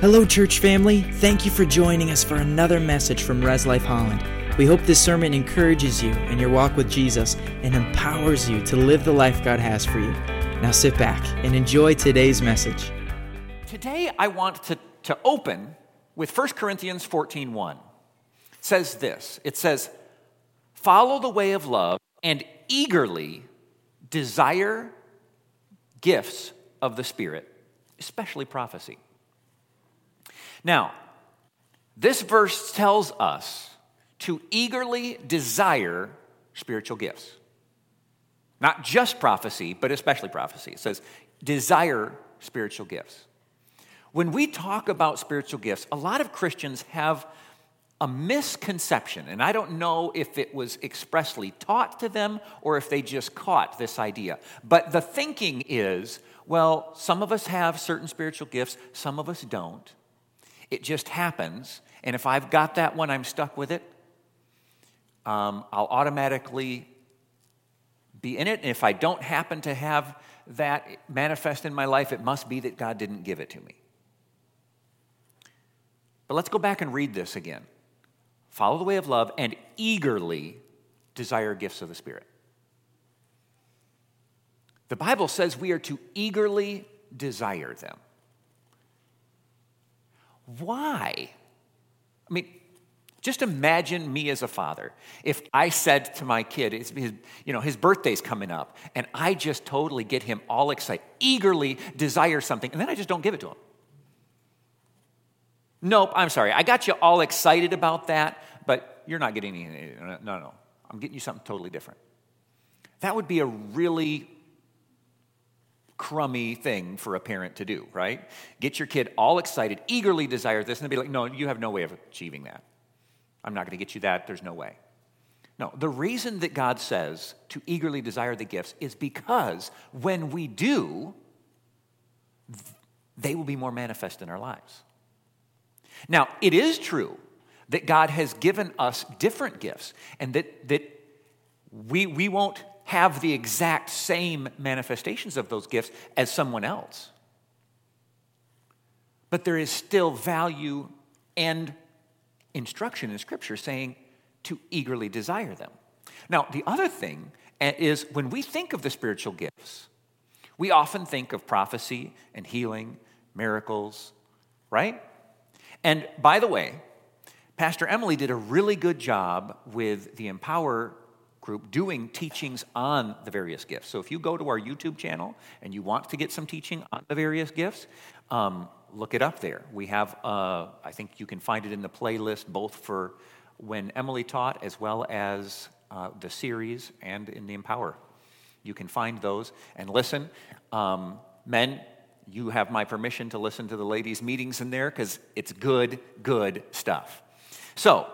Hello, church family. Thank you for joining us for another message from Res Life Holland. We hope this sermon encourages you in your walk with Jesus and empowers you to live the life God has for you. Now sit back and enjoy today's message. Today I want to, to open with 1 Corinthians 14 1. It says this it says, Follow the way of love and eagerly desire gifts of the Spirit, especially prophecy. Now, this verse tells us to eagerly desire spiritual gifts. Not just prophecy, but especially prophecy. It says, desire spiritual gifts. When we talk about spiritual gifts, a lot of Christians have a misconception, and I don't know if it was expressly taught to them or if they just caught this idea. But the thinking is well, some of us have certain spiritual gifts, some of us don't. It just happens. And if I've got that one, I'm stuck with it. Um, I'll automatically be in it. And if I don't happen to have that manifest in my life, it must be that God didn't give it to me. But let's go back and read this again. Follow the way of love and eagerly desire gifts of the Spirit. The Bible says we are to eagerly desire them. Why? I mean, just imagine me as a father. If I said to my kid, his, you know, his birthday's coming up, and I just totally get him all excited, eagerly desire something, and then I just don't give it to him. Nope, I'm sorry. I got you all excited about that, but you're not getting anything. No, no, no. I'm getting you something totally different. That would be a really crummy thing for a parent to do, right? Get your kid all excited, eagerly desire this, and they'll be like, no, you have no way of achieving that. I'm not going to get you that. There's no way. No, the reason that God says to eagerly desire the gifts is because when we do, they will be more manifest in our lives. Now, it is true that God has given us different gifts and that, that we, we won't have the exact same manifestations of those gifts as someone else. But there is still value and instruction in Scripture saying to eagerly desire them. Now, the other thing is when we think of the spiritual gifts, we often think of prophecy and healing, miracles, right? And by the way, Pastor Emily did a really good job with the Empower group doing teachings on the various gifts. So if you go to our YouTube channel and you want to get some teaching on the various gifts, um, look it up there. We have, uh, I think you can find it in the playlist both for when Emily taught as well as uh, the series and in the Empower. You can find those and listen. Um, men, you have my permission to listen to the ladies' meetings in there because it's good, good stuff. So,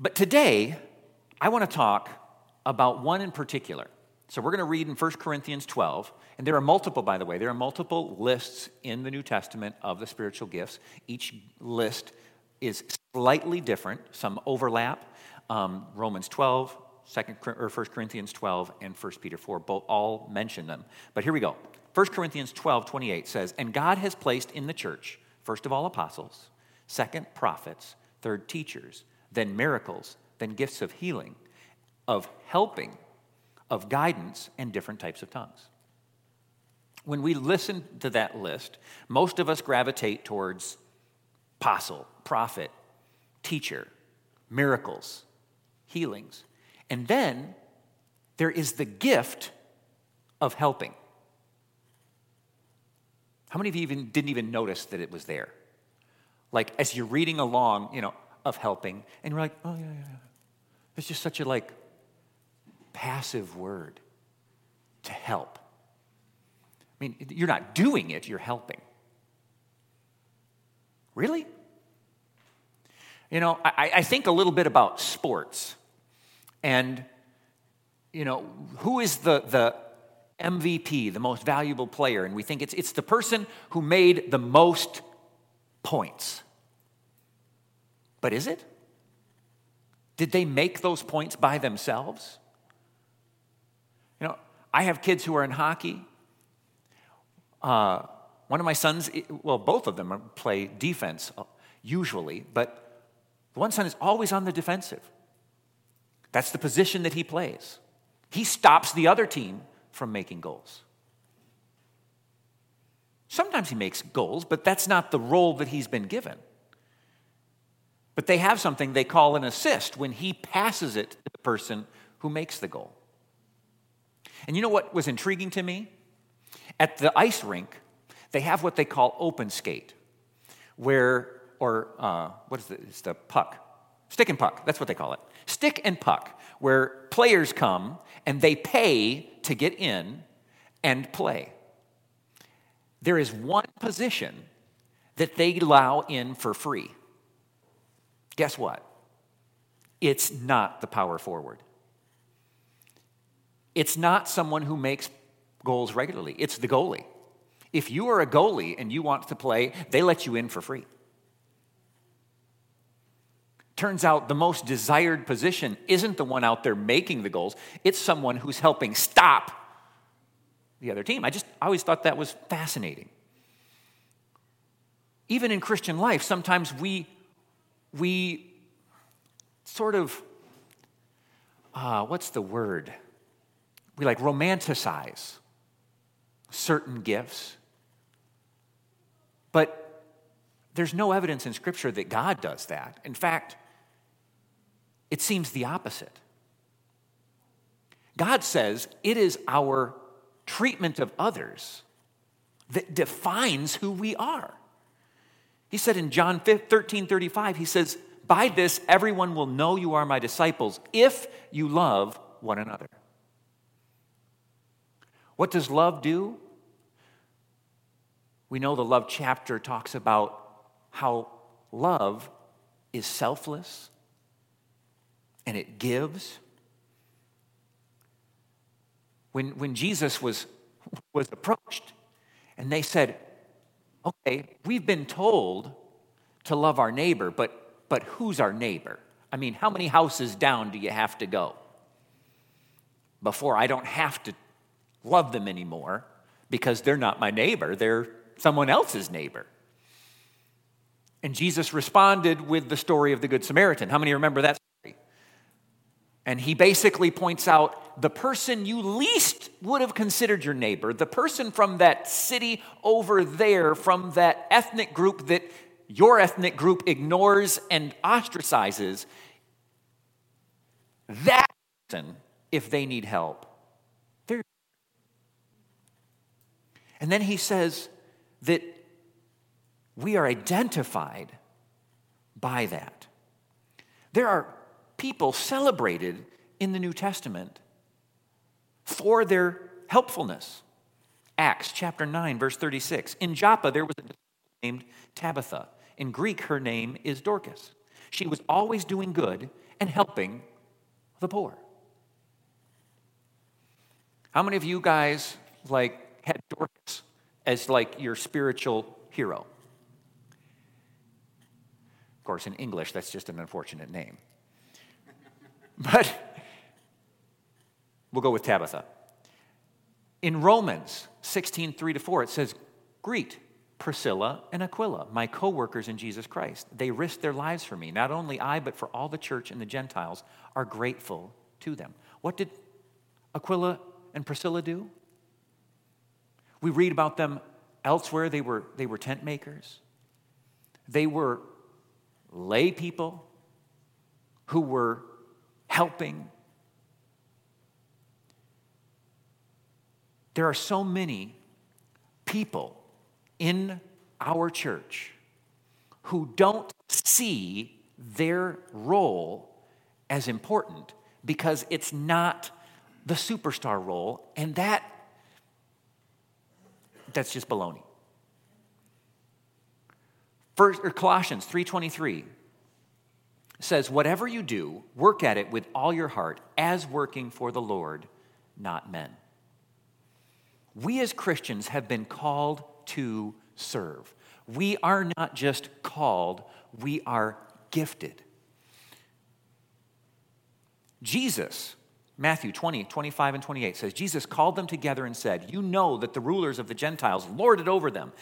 but today, I want to talk about one in particular. So we're going to read in 1 Corinthians 12, and there are multiple, by the way, there are multiple lists in the New Testament of the spiritual gifts. Each list is slightly different, some overlap. Um, Romans 12, Second, or 1 Corinthians 12, and 1 Peter 4 both all mention them. But here we go. 1 Corinthians 12, 28 says, And God has placed in the church, first of all, apostles, second, prophets, third, teachers, then miracles then gifts of healing, of helping, of guidance, and different types of tongues. When we listen to that list, most of us gravitate towards apostle, prophet, teacher, miracles, healings. And then there is the gift of helping. How many of you even didn't even notice that it was there? Like as you're reading along, you know, of helping, and you're like, oh, yeah, yeah, yeah. It's just such a like passive word to help. I mean, you're not doing it, you're helping. Really? You know, I, I think a little bit about sports. And, you know, who is the, the MVP, the most valuable player? And we think it's, it's the person who made the most points. But is it? Did they make those points by themselves? You know, I have kids who are in hockey. Uh, one of my sons, well, both of them play defense uh, usually, but the one son is always on the defensive. That's the position that he plays. He stops the other team from making goals. Sometimes he makes goals, but that's not the role that he's been given. But they have something they call an assist when he passes it to the person who makes the goal. And you know what was intriguing to me? At the ice rink, they have what they call open skate, where, or uh, what is it? It's the puck. Stick and puck, that's what they call it. Stick and puck, where players come and they pay to get in and play. There is one position that they allow in for free. Guess what? It's not the power forward. It's not someone who makes goals regularly, it's the goalie. If you are a goalie and you want to play, they let you in for free. Turns out the most desired position isn't the one out there making the goals, it's someone who's helping stop the other team. I just I always thought that was fascinating. Even in Christian life, sometimes we we sort of uh, what's the word? We like romanticize certain gifts. But there's no evidence in Scripture that God does that. In fact, it seems the opposite. God says it is our treatment of others that defines who we are. He said in John 13 35, he says, By this everyone will know you are my disciples if you love one another. What does love do? We know the love chapter talks about how love is selfless and it gives. When, when Jesus was, was approached and they said, Okay, we've been told to love our neighbor, but, but who's our neighbor? I mean, how many houses down do you have to go before I don't have to love them anymore because they're not my neighbor, they're someone else's neighbor. And Jesus responded with the story of the Good Samaritan. How many remember that story? And he basically points out the person you least would have considered your neighbor, the person from that city over there, from that ethnic group that your ethnic group ignores and ostracizes, that person, if they need help, they're. And then he says, that we are identified by that. There are people celebrated in the New Testament for their helpfulness. Acts chapter 9, verse 36. In Joppa, there was a named Tabitha. In Greek, her name is Dorcas. She was always doing good and helping the poor. How many of you guys like had Dorcas as like your spiritual hero. Of course, in English, that's just an unfortunate name. But we'll go with Tabitha. In Romans 16, 3 to 4, it says, Greet Priscilla and Aquila, my co workers in Jesus Christ. They risked their lives for me. Not only I, but for all the church and the Gentiles are grateful to them. What did Aquila and Priscilla do? We read about them elsewhere. They were, they were tent makers, they were lay people who were helping. There are so many people in our church who don't see their role as important because it's not the superstar role, and that that's just baloney. First, or Colossians 3:23 says, "Whatever you do, work at it with all your heart, as working for the Lord, not men." We as Christians have been called to serve. We are not just called, we are gifted. Jesus Matthew 20, 25, and 28 says, Jesus called them together and said, You know that the rulers of the Gentiles lord it over them,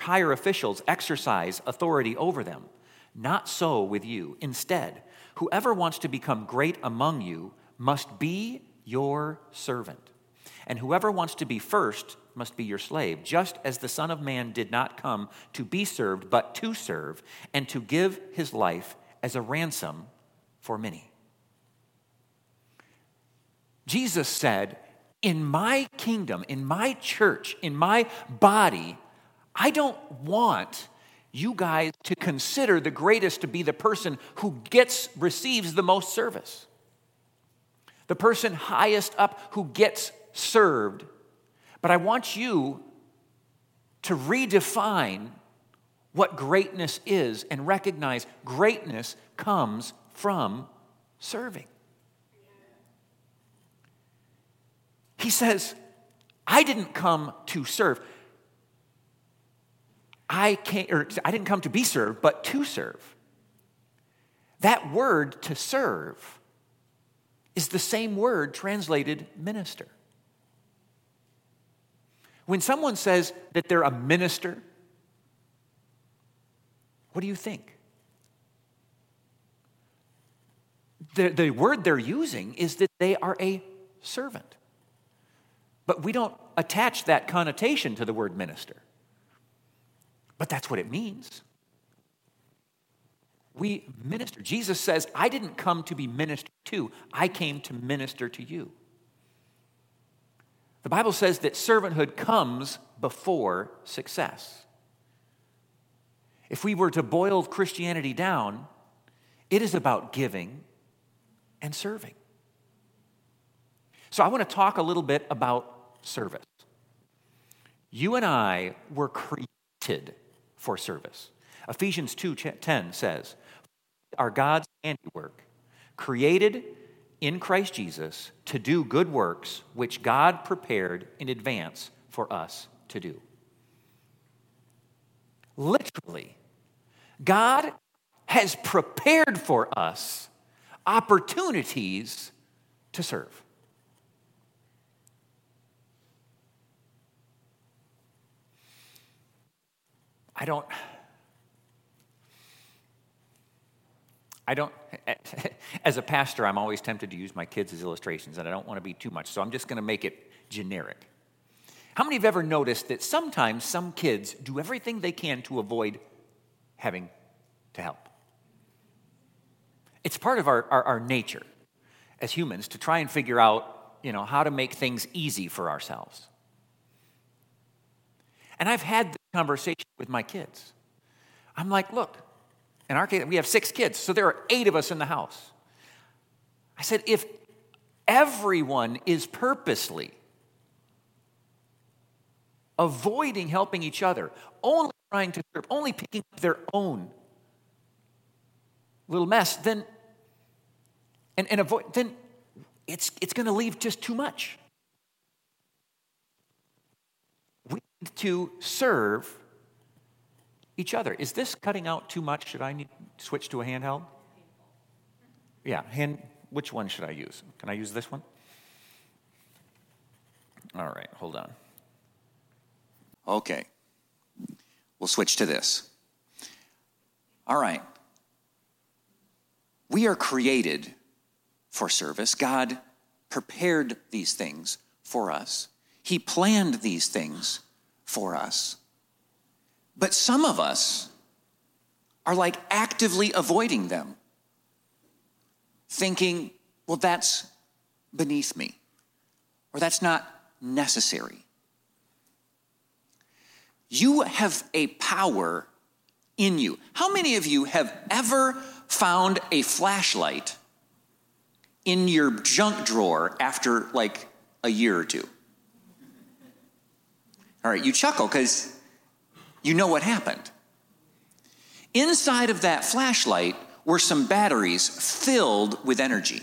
higher officials exercise authority over them. Not so with you. Instead, whoever wants to become great among you must be your servant. And whoever wants to be first must be your slave, just as the Son of Man did not come to be served, but to serve, and to give his life as a ransom for many. Jesus said, In my kingdom, in my church, in my body, I don't want you guys to consider the greatest to be the person who gets receives the most service. The person highest up who gets served. But I want you to redefine what greatness is and recognize greatness comes from serving. He says, I didn't come to serve. I came, or I didn't come to be served, but to serve. That word to serve is the same word translated minister. When someone says that they're a minister, what do you think? The, the word they're using is that they are a servant. But we don't attach that connotation to the word minister. But that's what it means. We minister. Jesus says, I didn't come to be ministered to, I came to minister to you. The Bible says that servanthood comes before success. If we were to boil Christianity down, it is about giving and serving. So I want to talk a little bit about service. You and I were created for service. Ephesians 2:10 says, "Are God's handiwork, created in Christ Jesus to do good works which God prepared in advance for us to do." Literally, God has prepared for us opportunities to serve. I don't. I don't, as a pastor, I'm always tempted to use my kids as illustrations, and I don't want to be too much, so I'm just going to make it generic. How many have ever noticed that sometimes some kids do everything they can to avoid having to help? It's part of our, our, our nature as humans to try and figure out, you know, how to make things easy for ourselves. And I've had this conversation with my kids. I'm like, look, in our case, we have six kids, so there are eight of us in the house. I said, if everyone is purposely avoiding helping each other, only trying to serve, only picking up their own little mess, then and, and avoid then it's it's gonna leave just too much. We need to serve each other. Is this cutting out too much? Should I need switch to a handheld? Yeah, hand, which one should I use? Can I use this one? All right, hold on. Okay. We'll switch to this. All right. We are created for service. God prepared these things for us, He planned these things for us. But some of us are like actively avoiding them, thinking, well, that's beneath me, or that's not necessary. You have a power in you. How many of you have ever found a flashlight in your junk drawer after like a year or two? All right, you chuckle because you know what happened. Inside of that flashlight were some batteries filled with energy.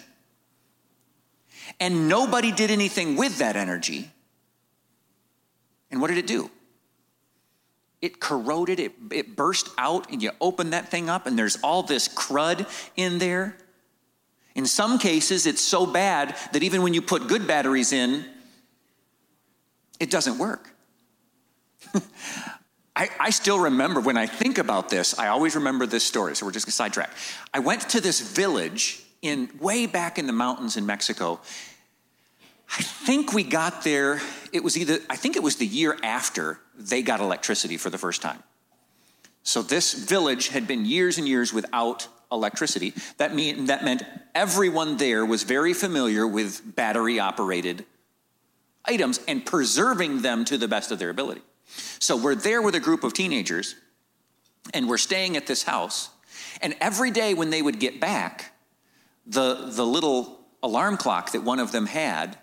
And nobody did anything with that energy. And what did it do? It corroded, it, it burst out, and you open that thing up, and there's all this crud in there. In some cases, it's so bad that even when you put good I, I still remember when I think about this, I always remember this story. So we're just to sidetrack. I went to this village in way back in the mountains in Mexico. I think we got there, it was either, I think it was the year after they got electricity for the first time. So this village had been years and years without electricity. That, mean, that meant everyone there was very familiar with battery operated items and preserving them to the best of their ability. So we're there with a group of teenagers and we're staying at this house. And every day when they would get back, the, the little alarm clock that one of them had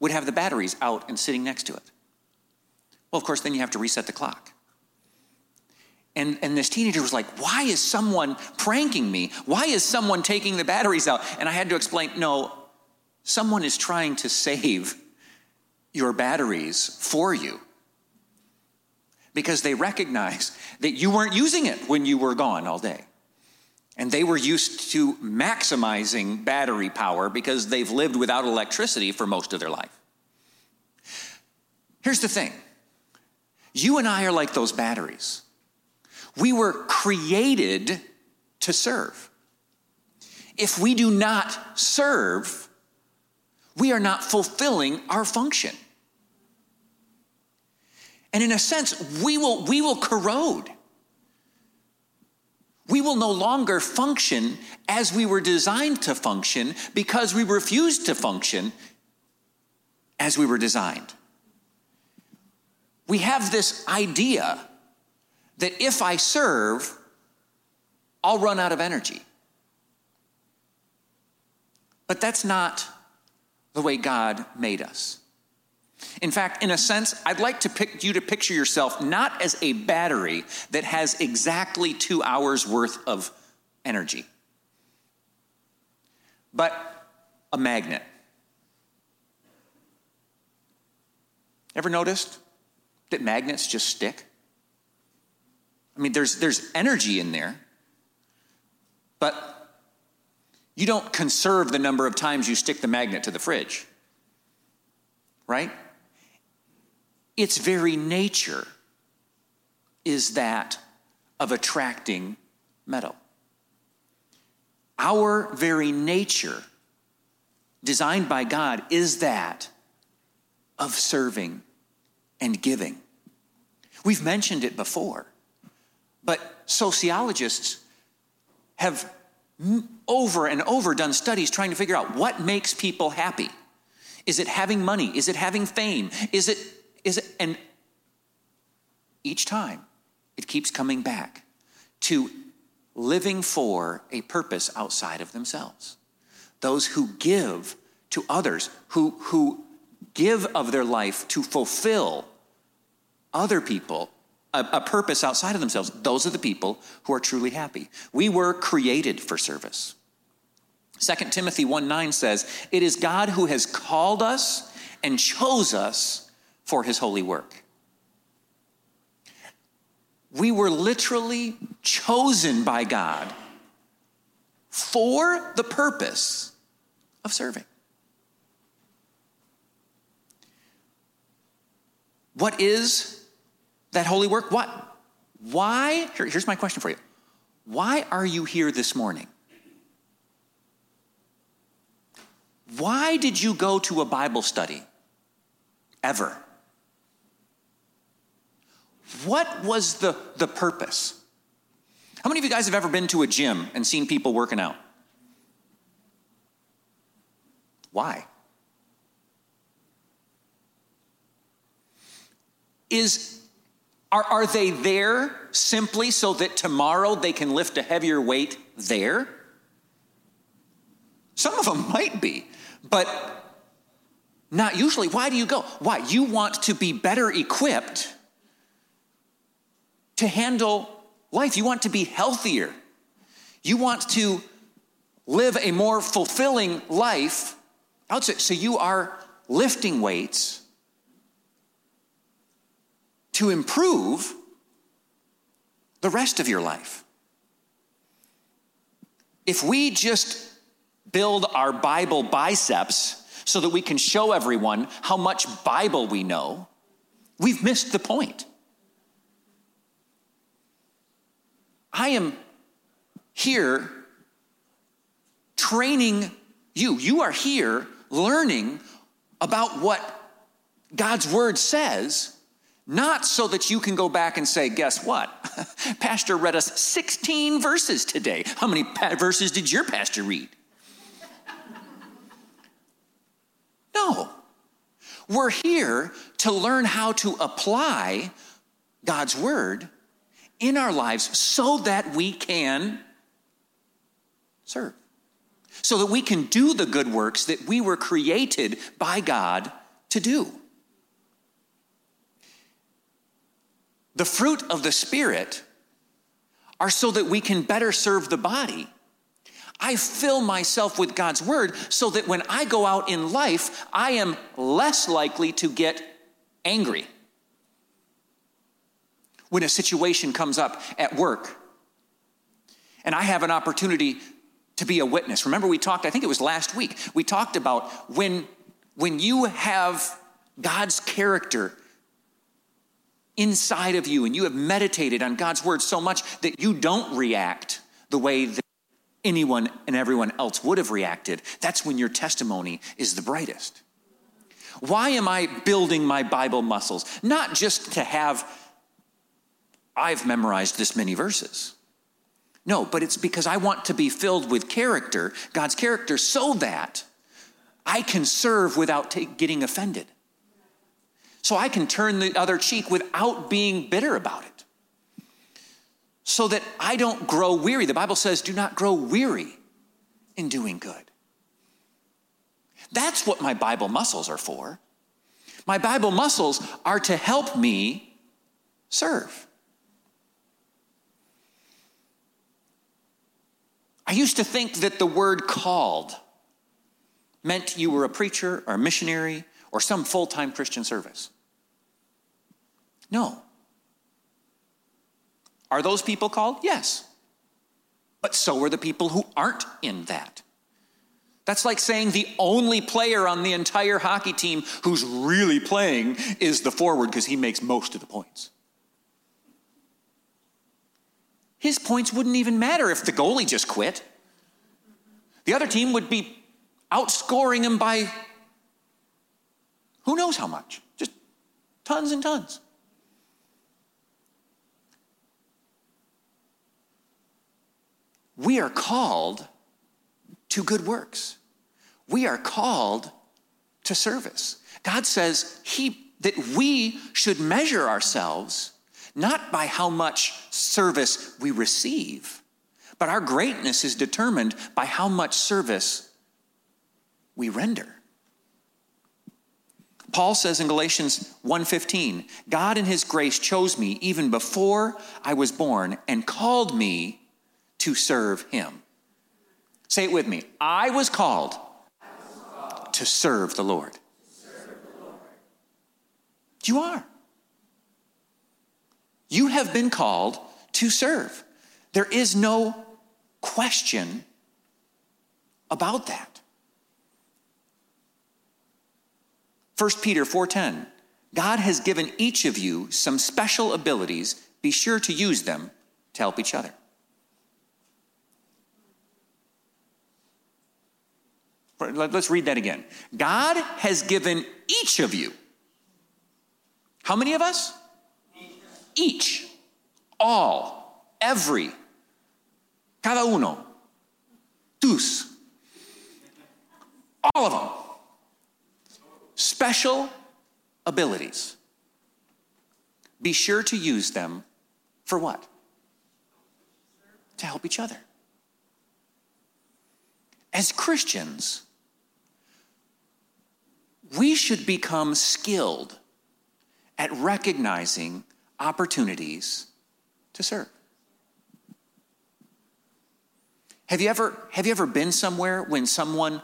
would have the batteries out and sitting next to it. Well, of course, then you have to reset the clock. And, and this teenager was like, Why is someone pranking me? Why is someone taking the batteries out? And I had to explain, No, someone is trying to save your batteries for you because they recognize that you weren't using it when you were gone all day. And they were used to maximizing battery power because they've lived without electricity for most of their life. Here's the thing you and I are like those batteries. We were created to serve. If we do not serve, we are not fulfilling our function. And in a sense, we will, we will corrode. We will no longer function as we were designed to function because we refuse to function as we were designed. We have this idea that if I serve, I'll run out of energy. But that's not the way God made us. In fact, in a sense, I'd like to pick you to picture yourself not as a battery that has exactly two hours worth of energy, but a magnet. Ever noticed that magnets just stick? I mean, there's, there's energy in there, but you don't conserve the number of times you stick the magnet to the fridge, right? Its very nature is that of attracting metal. Our very nature, designed by God, is that of serving and giving. We've mentioned it before, but sociologists have over and over done studies trying to figure out what makes people happy. Is it having money? Is it having fame? Is it, is and each time it keeps coming back to living for a purpose outside of themselves. Those who give to others, who, who give of their life to fulfill other people a, a purpose outside of themselves, those are the people who are truly happy. We were created for service. 2 Timothy 1 9 says, It is God who has called us and chose us for his holy work. We were literally chosen by God for the purpose of serving. What is that holy work? What? Why? Here, here's my question for you. Why are you here this morning? Why did you go to a Bible study? Ever? What was the, the purpose? How many of you guys have ever been to a gym and seen people working out? Why? Is are, are they there simply so that tomorrow they can lift a heavier weight there? Some of them might be, but not usually. Why do you go? Why? You want to be better equipped to handle life. You want to be healthier. You want to live a more fulfilling life outside. So you are lifting weights to improve the rest of your life. If we just build our Bible biceps so that we can show everyone how much Bible we know, we've missed the point. I am here training you. You are here learning about what God's word says, not so that you can go back and say, guess what? pastor read us 16 verses today. How many pa- verses did your pastor read? no. We're here to learn how to apply God's word in our lives so that we can serve so that we can do the good works that we were created by God to do. The fruit of the Spirit are so that we can better serve the body. I fill myself with God's word so that when I go out in life, I am less likely to get angry. When a situation comes up at work and I have an opportunity to be a witness. Remember, we talked, I think it was last week, we talked about when, when you have God's character inside of you and you have meditated on God's word so much that you don't react the way that anyone and everyone else would have reacted, that's when your testimony is the brightest. Why am I building my Bible muscles? Not just to have, I've memorized this many verses. No, but it's because I want to be filled with character, God's character, so that I can serve without t- getting offended. So I can turn the other cheek without being bitter about it. So that I don't grow weary. The Bible says, do not grow weary in doing good. That's what my Bible muscles are for. My Bible muscles are to help me serve. I used to think that the word called meant you were a preacher or a missionary or some full time Christian service. No. Are those people called? Yes. But so are the people who aren't in that. That's like saying the only player on the entire hockey team who's really playing is the forward because he makes most of the points. His points wouldn't even matter if the goalie just quit. The other team would be outscoring him by who knows how much, just tons and tons. We are called to good works. We are called to service. God says he, that we should measure ourselves not by how much service we receive, but our greatness is determined by how much service we render. Paul says in Galatians 1:15, God in his grace chose me even before I was born and called me to serve him. Say it with me. I was called, I was called to serve the Lord. Serve the Lord. You are. You have been called to serve. There is no question about that. 1 Peter 4:10 God has given each of you some special abilities. Be sure to use them to help each other. Let's read that again. God has given each of you. How many of us? Each, all, every, cada uno, tus, all of them, special abilities. Be sure to use them for what? To help each other. As Christians, we should become skilled at recognizing opportunities to serve. Have you ever, have you ever been somewhere when someone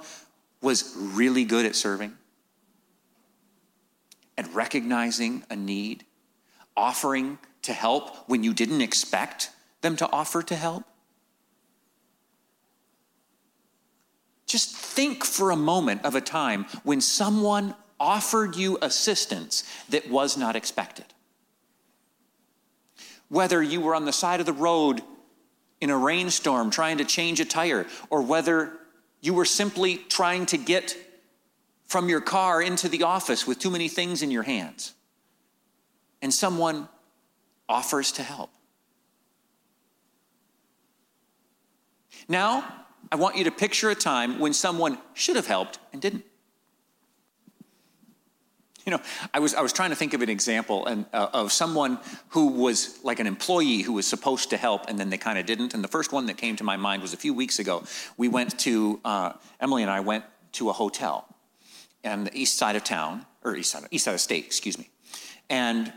was really good at serving? and recognizing a need, offering to help when you didn't expect them to offer to help? Just think for a moment of a time when someone offered you assistance that was not expected whether you were on the side of the road in a rainstorm trying to change a tire, or whether you were simply trying to get from your car into the office with too many things in your hands, and someone offers to help. Now, I want you to picture a time when someone should have helped and didn't. You know, I was, I was trying to think of an example and, uh, of someone who was like an employee who was supposed to help and then they kind of didn't. And the first one that came to my mind was a few weeks ago. We went to, uh, Emily and I went to a hotel on the east side of town, or east side, east side of state, excuse me. And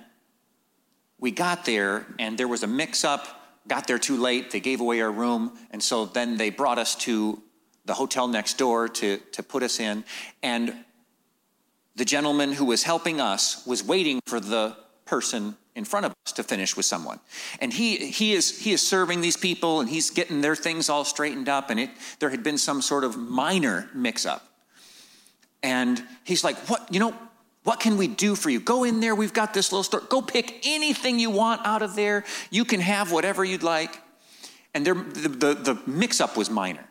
we got there and there was a mix up got there too late. They gave away our room. And so then they brought us to the hotel next door to, to put us in. And the gentleman who was helping us was waiting for the person in front of us to finish with someone. And he, he, is, he is serving these people and he's getting their things all straightened up. And it, there had been some sort of minor mix up. And he's like, What, you know, what can we do for you? Go in there. We've got this little store. Go pick anything you want out of there. You can have whatever you'd like. And there, the, the, the mix up was minor.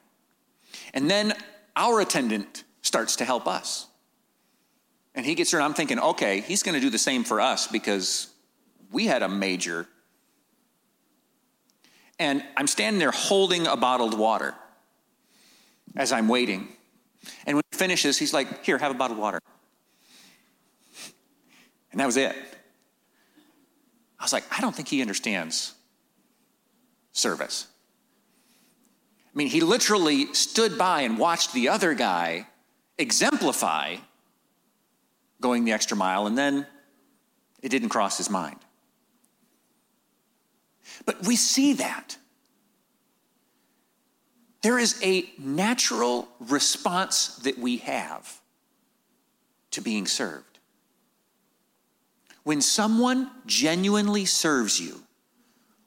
And then our attendant starts to help us. And he gets there, and I'm thinking, okay, he's going to do the same for us because we had a major. And I'm standing there holding a bottled water as I'm waiting. And when he finishes, he's like, Here, have a bottled water. And that was it. I was like, I don't think he understands service. I mean, he literally stood by and watched the other guy exemplify going the extra mile, and then it didn't cross his mind. But we see that. There is a natural response that we have to being served. When someone genuinely serves you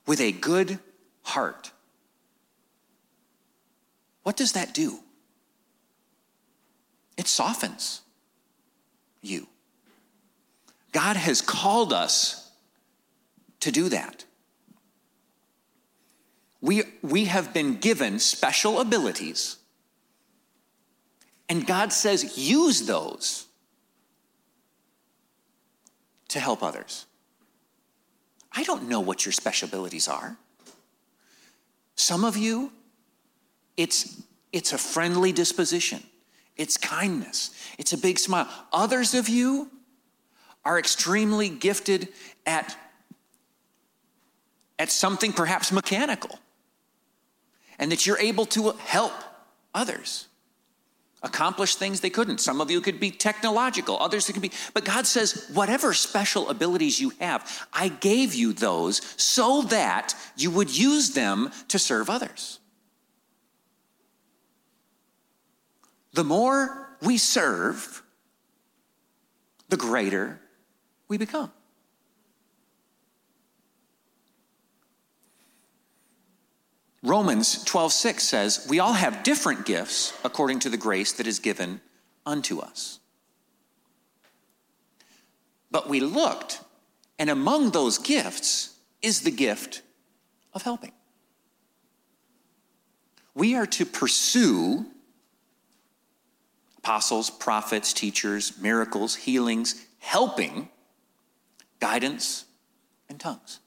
with a good heart, what does that do? It softens you. God has called us to do that. We, we have been given special abilities, and God says, use those to help others. I don't know what your special abilities are. Some of you, it's, it's a friendly disposition, it's kindness, it's a big smile. Others of you are extremely gifted at, at something perhaps mechanical, and that you're able to help others accomplish things they couldn't. Some of you could be technological, others could be, but God says, whatever special abilities you have, I gave you those so that you would use them to serve others. The more we serve, the greater we become. Romans 12:6 says, "We all have different gifts according to the grace that is given unto us." But we looked, and among those gifts is the gift of helping. We are to pursue apostles, prophets, teachers, miracles, healings, helping, guidance, and tongues.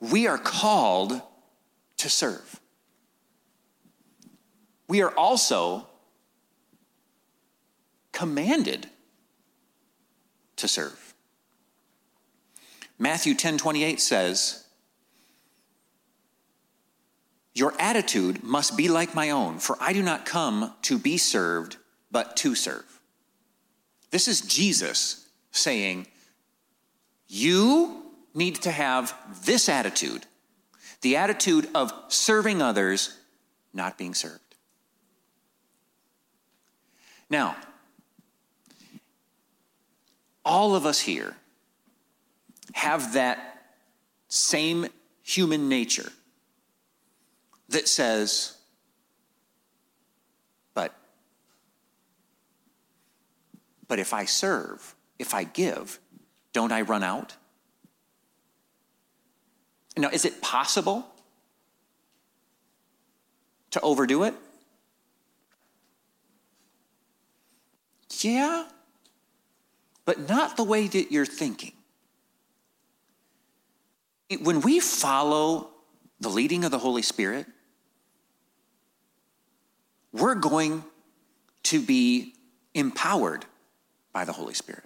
We are called to serve. We are also commanded to serve. Matthew 10 28 says, Your attitude must be like my own, for I do not come to be served, but to serve. This is Jesus saying, You need to have this attitude the attitude of serving others, not being served. Now, all of us here have that same human nature that says, but, but if I serve, if I give, don't I run out? Now, is it possible to overdo it? Yeah, but not the way that you're thinking. When we follow the leading of the Holy Spirit, we're going to be empowered by the Holy Spirit.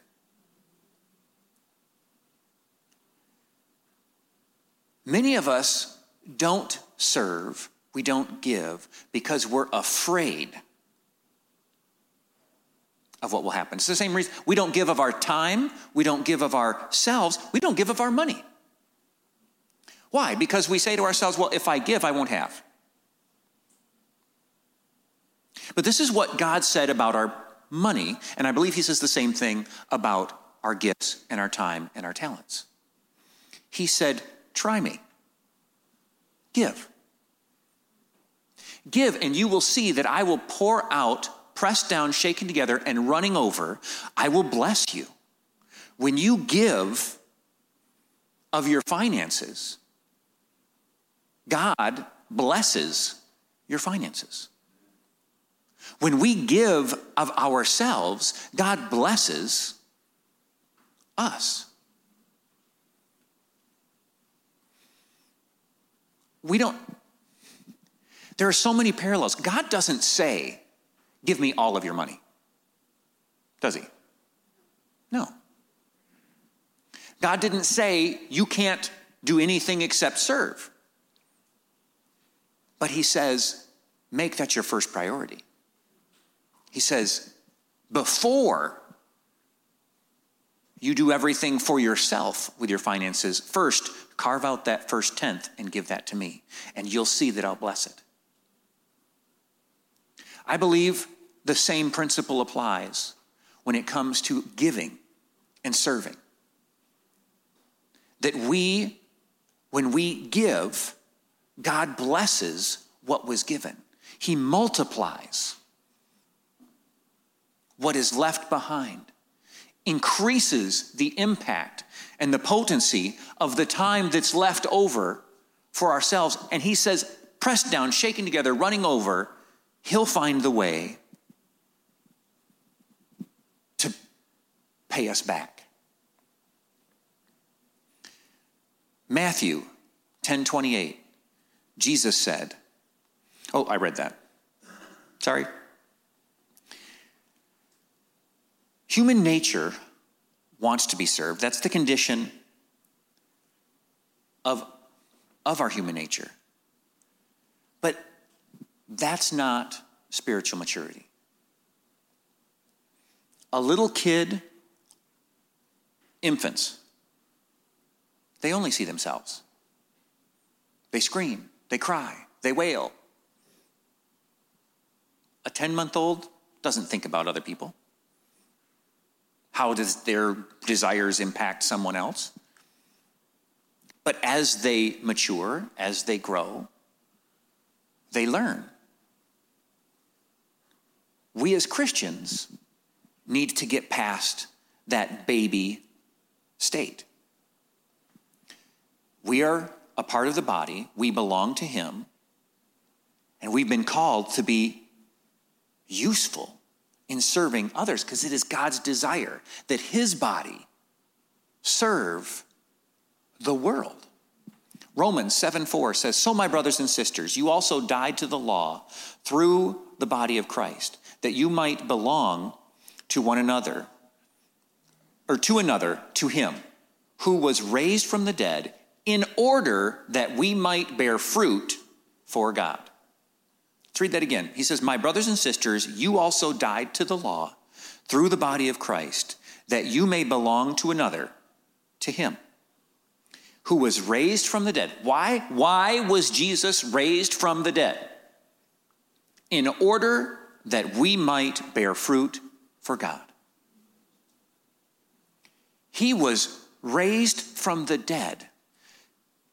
Many of us don't serve, we don't give because we're afraid of what will happen. It's the same reason we don't give of our time, we don't give of ourselves, we don't give of our money. Why? Because we say to ourselves, well, if I give, I won't have. But this is what God said about our money, and I believe He says the same thing about our gifts and our time and our talents. He said, Try me. Give. Give, and you will see that I will pour out, pressed down, shaken together, and running over. I will bless you. When you give of your finances, God blesses your finances. When we give of ourselves, God blesses us. We don't, there are so many parallels. God doesn't say, Give me all of your money. Does he? No. God didn't say, You can't do anything except serve. But he says, Make that your first priority. He says, Before you do everything for yourself with your finances, first carve out that first tenth and give that to me, and you'll see that I'll bless it. I believe the same principle applies when it comes to giving and serving. That we, when we give, God blesses what was given, He multiplies what is left behind, increases the impact and the potency of the time that's left over for ourselves. And He says, pressed down, shaken together, running over, He'll find the way to pay us back. Matthew 10 28. Jesus said, Oh, I read that. Sorry. Human nature wants to be served. That's the condition of, of our human nature. But that's not spiritual maturity. A little kid, infants, they only see themselves. They scream. They cry, they wail. A 10 month old doesn't think about other people. How does their desires impact someone else? But as they mature, as they grow, they learn. We as Christians need to get past that baby state. We are a part of the body, we belong to Him, and we've been called to be useful in serving others because it is God's desire that His body serve the world. Romans 7 4 says, So, my brothers and sisters, you also died to the law through the body of Christ, that you might belong to one another, or to another, to Him, who was raised from the dead in order that we might bear fruit for God. Let's read that again. He says, My brothers and sisters, you also died to the law through the body of Christ, that you may belong to another, to him, who was raised from the dead. Why? Why was Jesus raised from the dead? In order that we might bear fruit for God. He was raised from the dead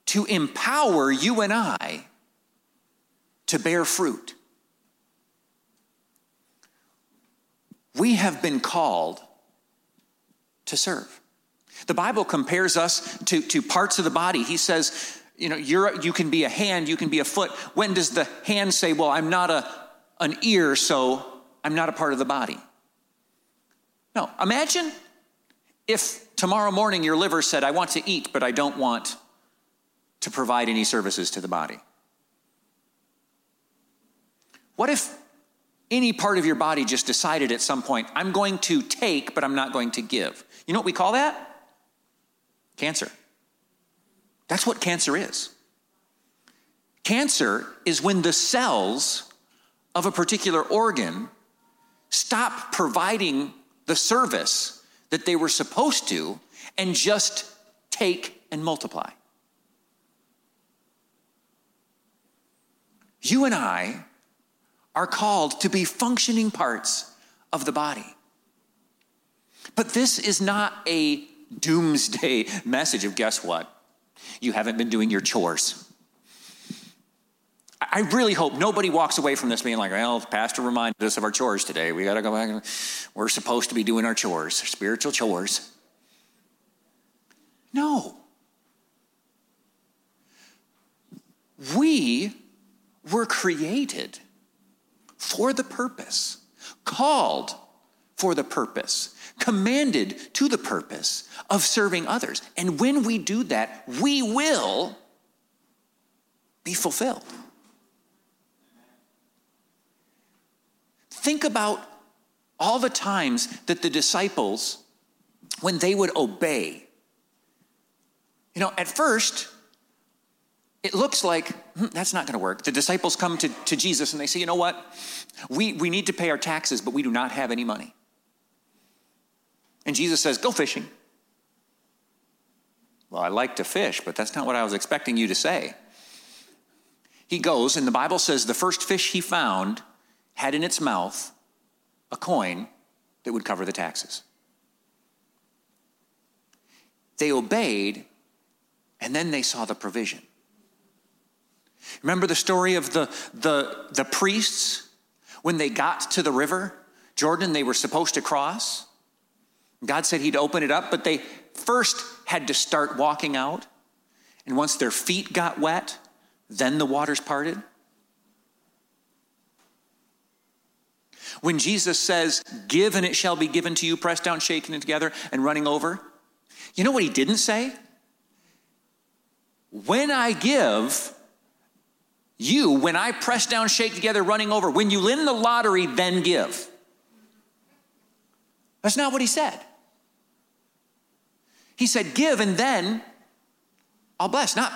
to empower you and I to bear fruit. We have been called to serve. The Bible compares us to, to parts of the body. He says, you know, you're, you can be a hand, you can be a foot. When does the hand say, well, I'm not a, an ear, so I'm not a part of the body? No, imagine if tomorrow morning your liver said, I want to eat, but I don't want to provide any services to the body. What if any part of your body just decided at some point, I'm going to take, but I'm not going to give? You know what we call that? Cancer. That's what cancer is. Cancer is when the cells of a particular organ stop providing the service that they were supposed to and just take and multiply. You and I are called to be functioning parts of the body. But this is not a doomsday message of guess what? You haven't been doing your chores. I really hope nobody walks away from this being like, well, the pastor reminded us of our chores today. We got to go back. We're supposed to be doing our chores, spiritual chores. No. We were created for the purpose, called for the purpose, commanded to the purpose of serving others. And when we do that, we will be fulfilled. Think about all the times that the disciples, when they would obey, you know, at first, it looks like hmm, that's not going to work. The disciples come to, to Jesus and they say, you know what? We, we need to pay our taxes, but we do not have any money. And Jesus says, go fishing. Well, I like to fish, but that's not what I was expecting you to say. He goes, and the Bible says the first fish he found had in its mouth a coin that would cover the taxes. They obeyed, and then they saw the provision. Remember the story of the, the, the priests when they got to the river, Jordan, they were supposed to cross? God said He'd open it up, but they first had to start walking out. And once their feet got wet, then the waters parted. When Jesus says, Give and it shall be given to you, pressed down, shaken together, and running over, you know what he didn't say? When I give, you, when I press down, shake together, running over, when you win the lottery, then give. That's not what he said. He said, Give and then I'll bless. Not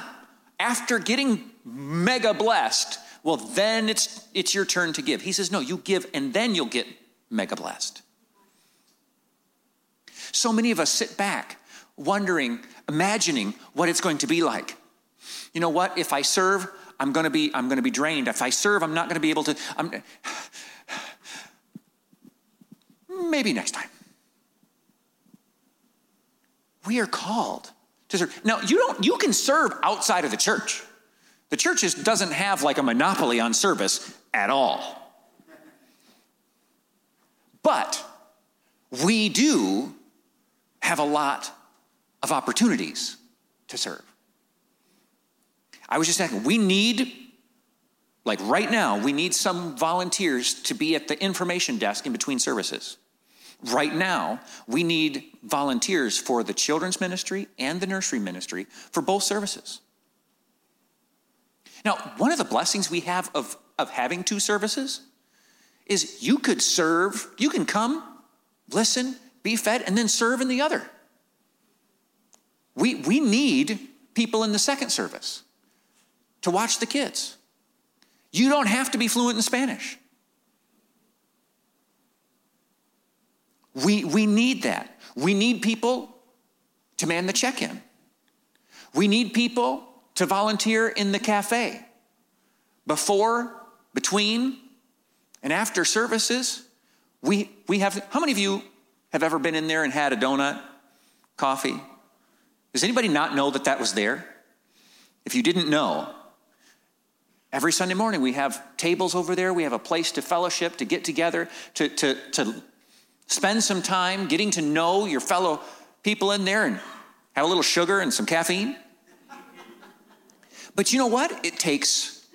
after getting mega blessed, well, then it's, it's your turn to give. He says, No, you give and then you'll get mega blessed. So many of us sit back wondering, imagining what it's going to be like. You know what? If I serve, I'm going to be I'm going to be drained. If I serve, I'm not going to be able to I'm, maybe next time. We are called to serve. Now, you don't you can serve outside of the church. The church is, doesn't have like a monopoly on service at all. But we do have a lot of opportunities to serve. I was just asking, we need, like right now, we need some volunteers to be at the information desk in between services. Right now, we need volunteers for the children's ministry and the nursery ministry for both services. Now, one of the blessings we have of, of having two services is you could serve, you can come, listen, be fed, and then serve in the other. We, we need people in the second service to watch the kids. You don't have to be fluent in Spanish. We, we need that. We need people to man the check in. We need people to volunteer in the cafe before, between, and after services. We, we have, how many of you have ever been in there and had a donut, coffee? Does anybody not know that that was there? If you didn't know, Every Sunday morning, we have tables over there. We have a place to fellowship, to get together, to, to, to spend some time getting to know your fellow people in there and have a little sugar and some caffeine. But you know what? It takes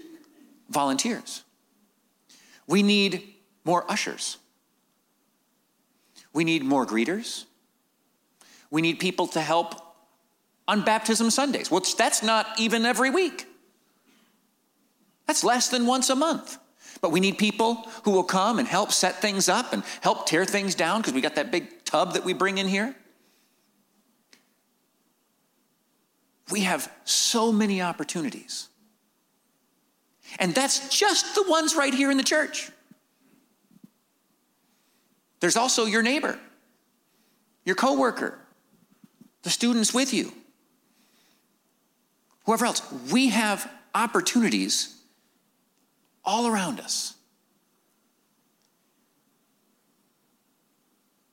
volunteers. We need more ushers. We need more greeters. We need people to help on baptism Sundays, which that's not even every week. That's less than once a month. But we need people who will come and help set things up and help tear things down because we got that big tub that we bring in here. We have so many opportunities. And that's just the ones right here in the church. There's also your neighbor, your coworker, the students with you, whoever else. We have opportunities all around us.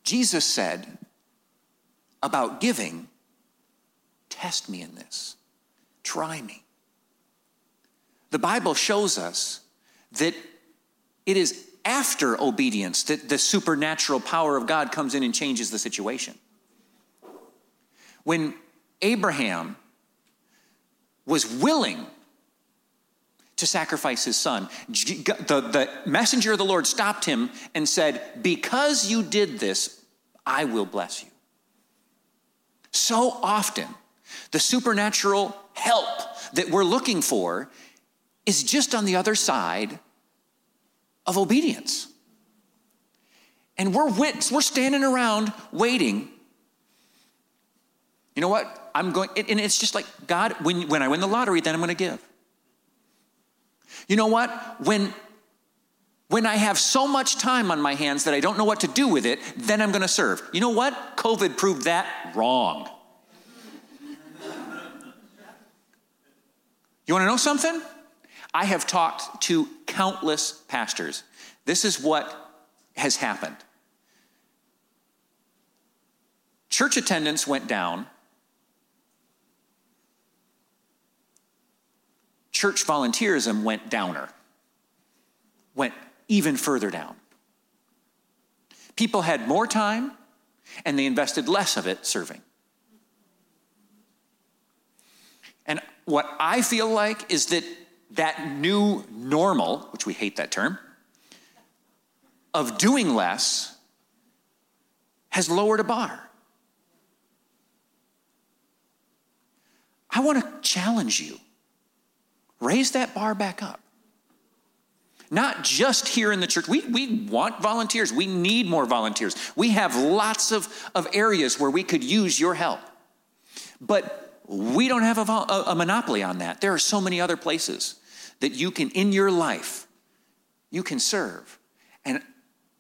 Jesus said about giving, Test me in this, try me. The Bible shows us that it is after obedience that the supernatural power of God comes in and changes the situation. When Abraham was willing to sacrifice his son, the, the messenger of the Lord stopped him and said, Because you did this, I will bless you. So often, the supernatural help that we're looking for is just on the other side of obedience. And we're, wit- we're standing around waiting. You know what? I'm going, and it's just like, God, when, when I win the lottery, then I'm going to give. You know what? When, when I have so much time on my hands that I don't know what to do with it, then I'm going to serve. You know what? COVID proved that wrong. You want to know something? I have talked to countless pastors. This is what has happened. Church attendance went down. Church volunteerism went downer, went even further down. People had more time and they invested less of it serving. And what I feel like is that that new normal, which we hate that term, of doing less has lowered a bar. I want to challenge you. Raise that bar back up. Not just here in the church. We, we want volunteers. We need more volunteers. We have lots of, of areas where we could use your help. But we don't have a, a, a monopoly on that. There are so many other places that you can, in your life, you can serve. And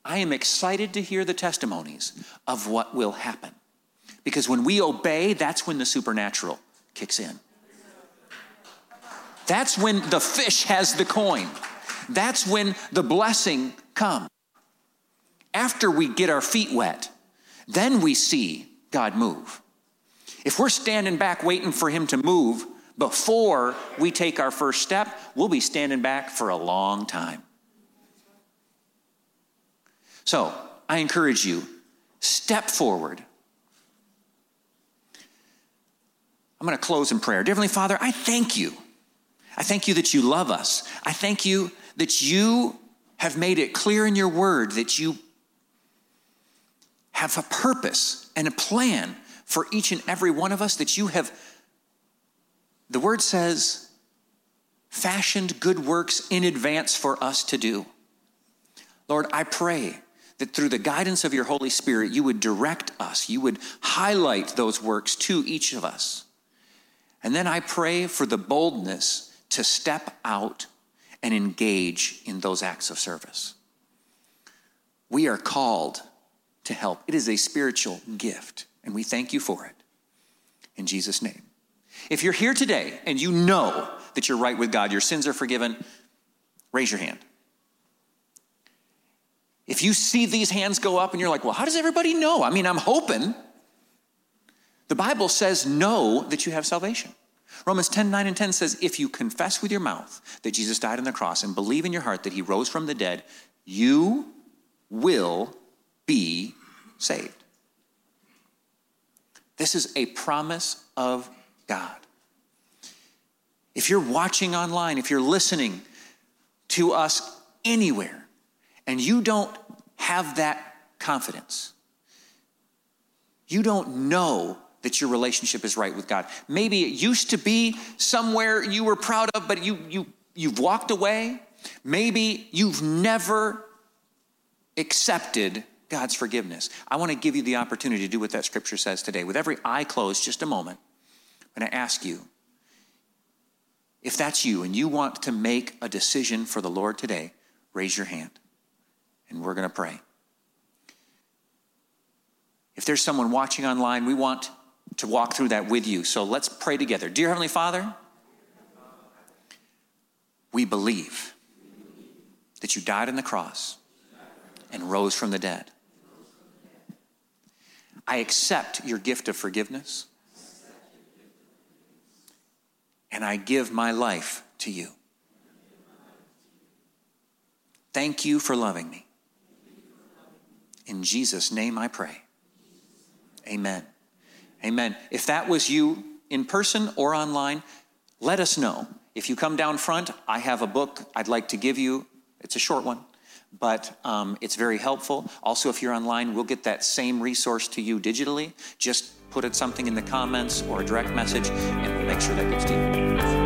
I am excited to hear the testimonies of what will happen. Because when we obey, that's when the supernatural kicks in. That's when the fish has the coin. That's when the blessing comes. After we get our feet wet, then we see God move. If we're standing back waiting for Him to move before we take our first step, we'll be standing back for a long time. So I encourage you step forward. I'm going to close in prayer. Dear Heavenly Father, I thank you. I thank you that you love us. I thank you that you have made it clear in your word that you have a purpose and a plan for each and every one of us that you have, the word says, fashioned good works in advance for us to do. Lord, I pray that through the guidance of your Holy Spirit, you would direct us, you would highlight those works to each of us. And then I pray for the boldness to step out and engage in those acts of service. We are called to help, it is a spiritual gift. And we thank you for it. In Jesus' name. If you're here today and you know that you're right with God, your sins are forgiven, raise your hand. If you see these hands go up and you're like, well, how does everybody know? I mean, I'm hoping. The Bible says, know that you have salvation. Romans 10 9 and 10 says, if you confess with your mouth that Jesus died on the cross and believe in your heart that he rose from the dead, you will be saved. This is a promise of God. If you're watching online, if you're listening to us anywhere, and you don't have that confidence, you don't know that your relationship is right with God. Maybe it used to be somewhere you were proud of, but you, you, you've walked away. Maybe you've never accepted God's forgiveness. I want to give you the opportunity to do what that scripture says today. With every eye closed, just a moment, I'm going to ask you if that's you and you want to make a decision for the Lord today, raise your hand and we're going to pray. If there's someone watching online, we want to walk through that with you. So let's pray together. Dear Heavenly Father, we believe that you died on the cross and rose from the dead. I accept your gift of forgiveness and I give my life to you. Thank you for loving me. In Jesus' name I pray. Amen. Amen. If that was you in person or online, let us know. If you come down front, I have a book I'd like to give you. It's a short one, but um, it's very helpful. Also, if you're online, we'll get that same resource to you digitally. Just put it something in the comments or a direct message, and we'll make sure that gets to you.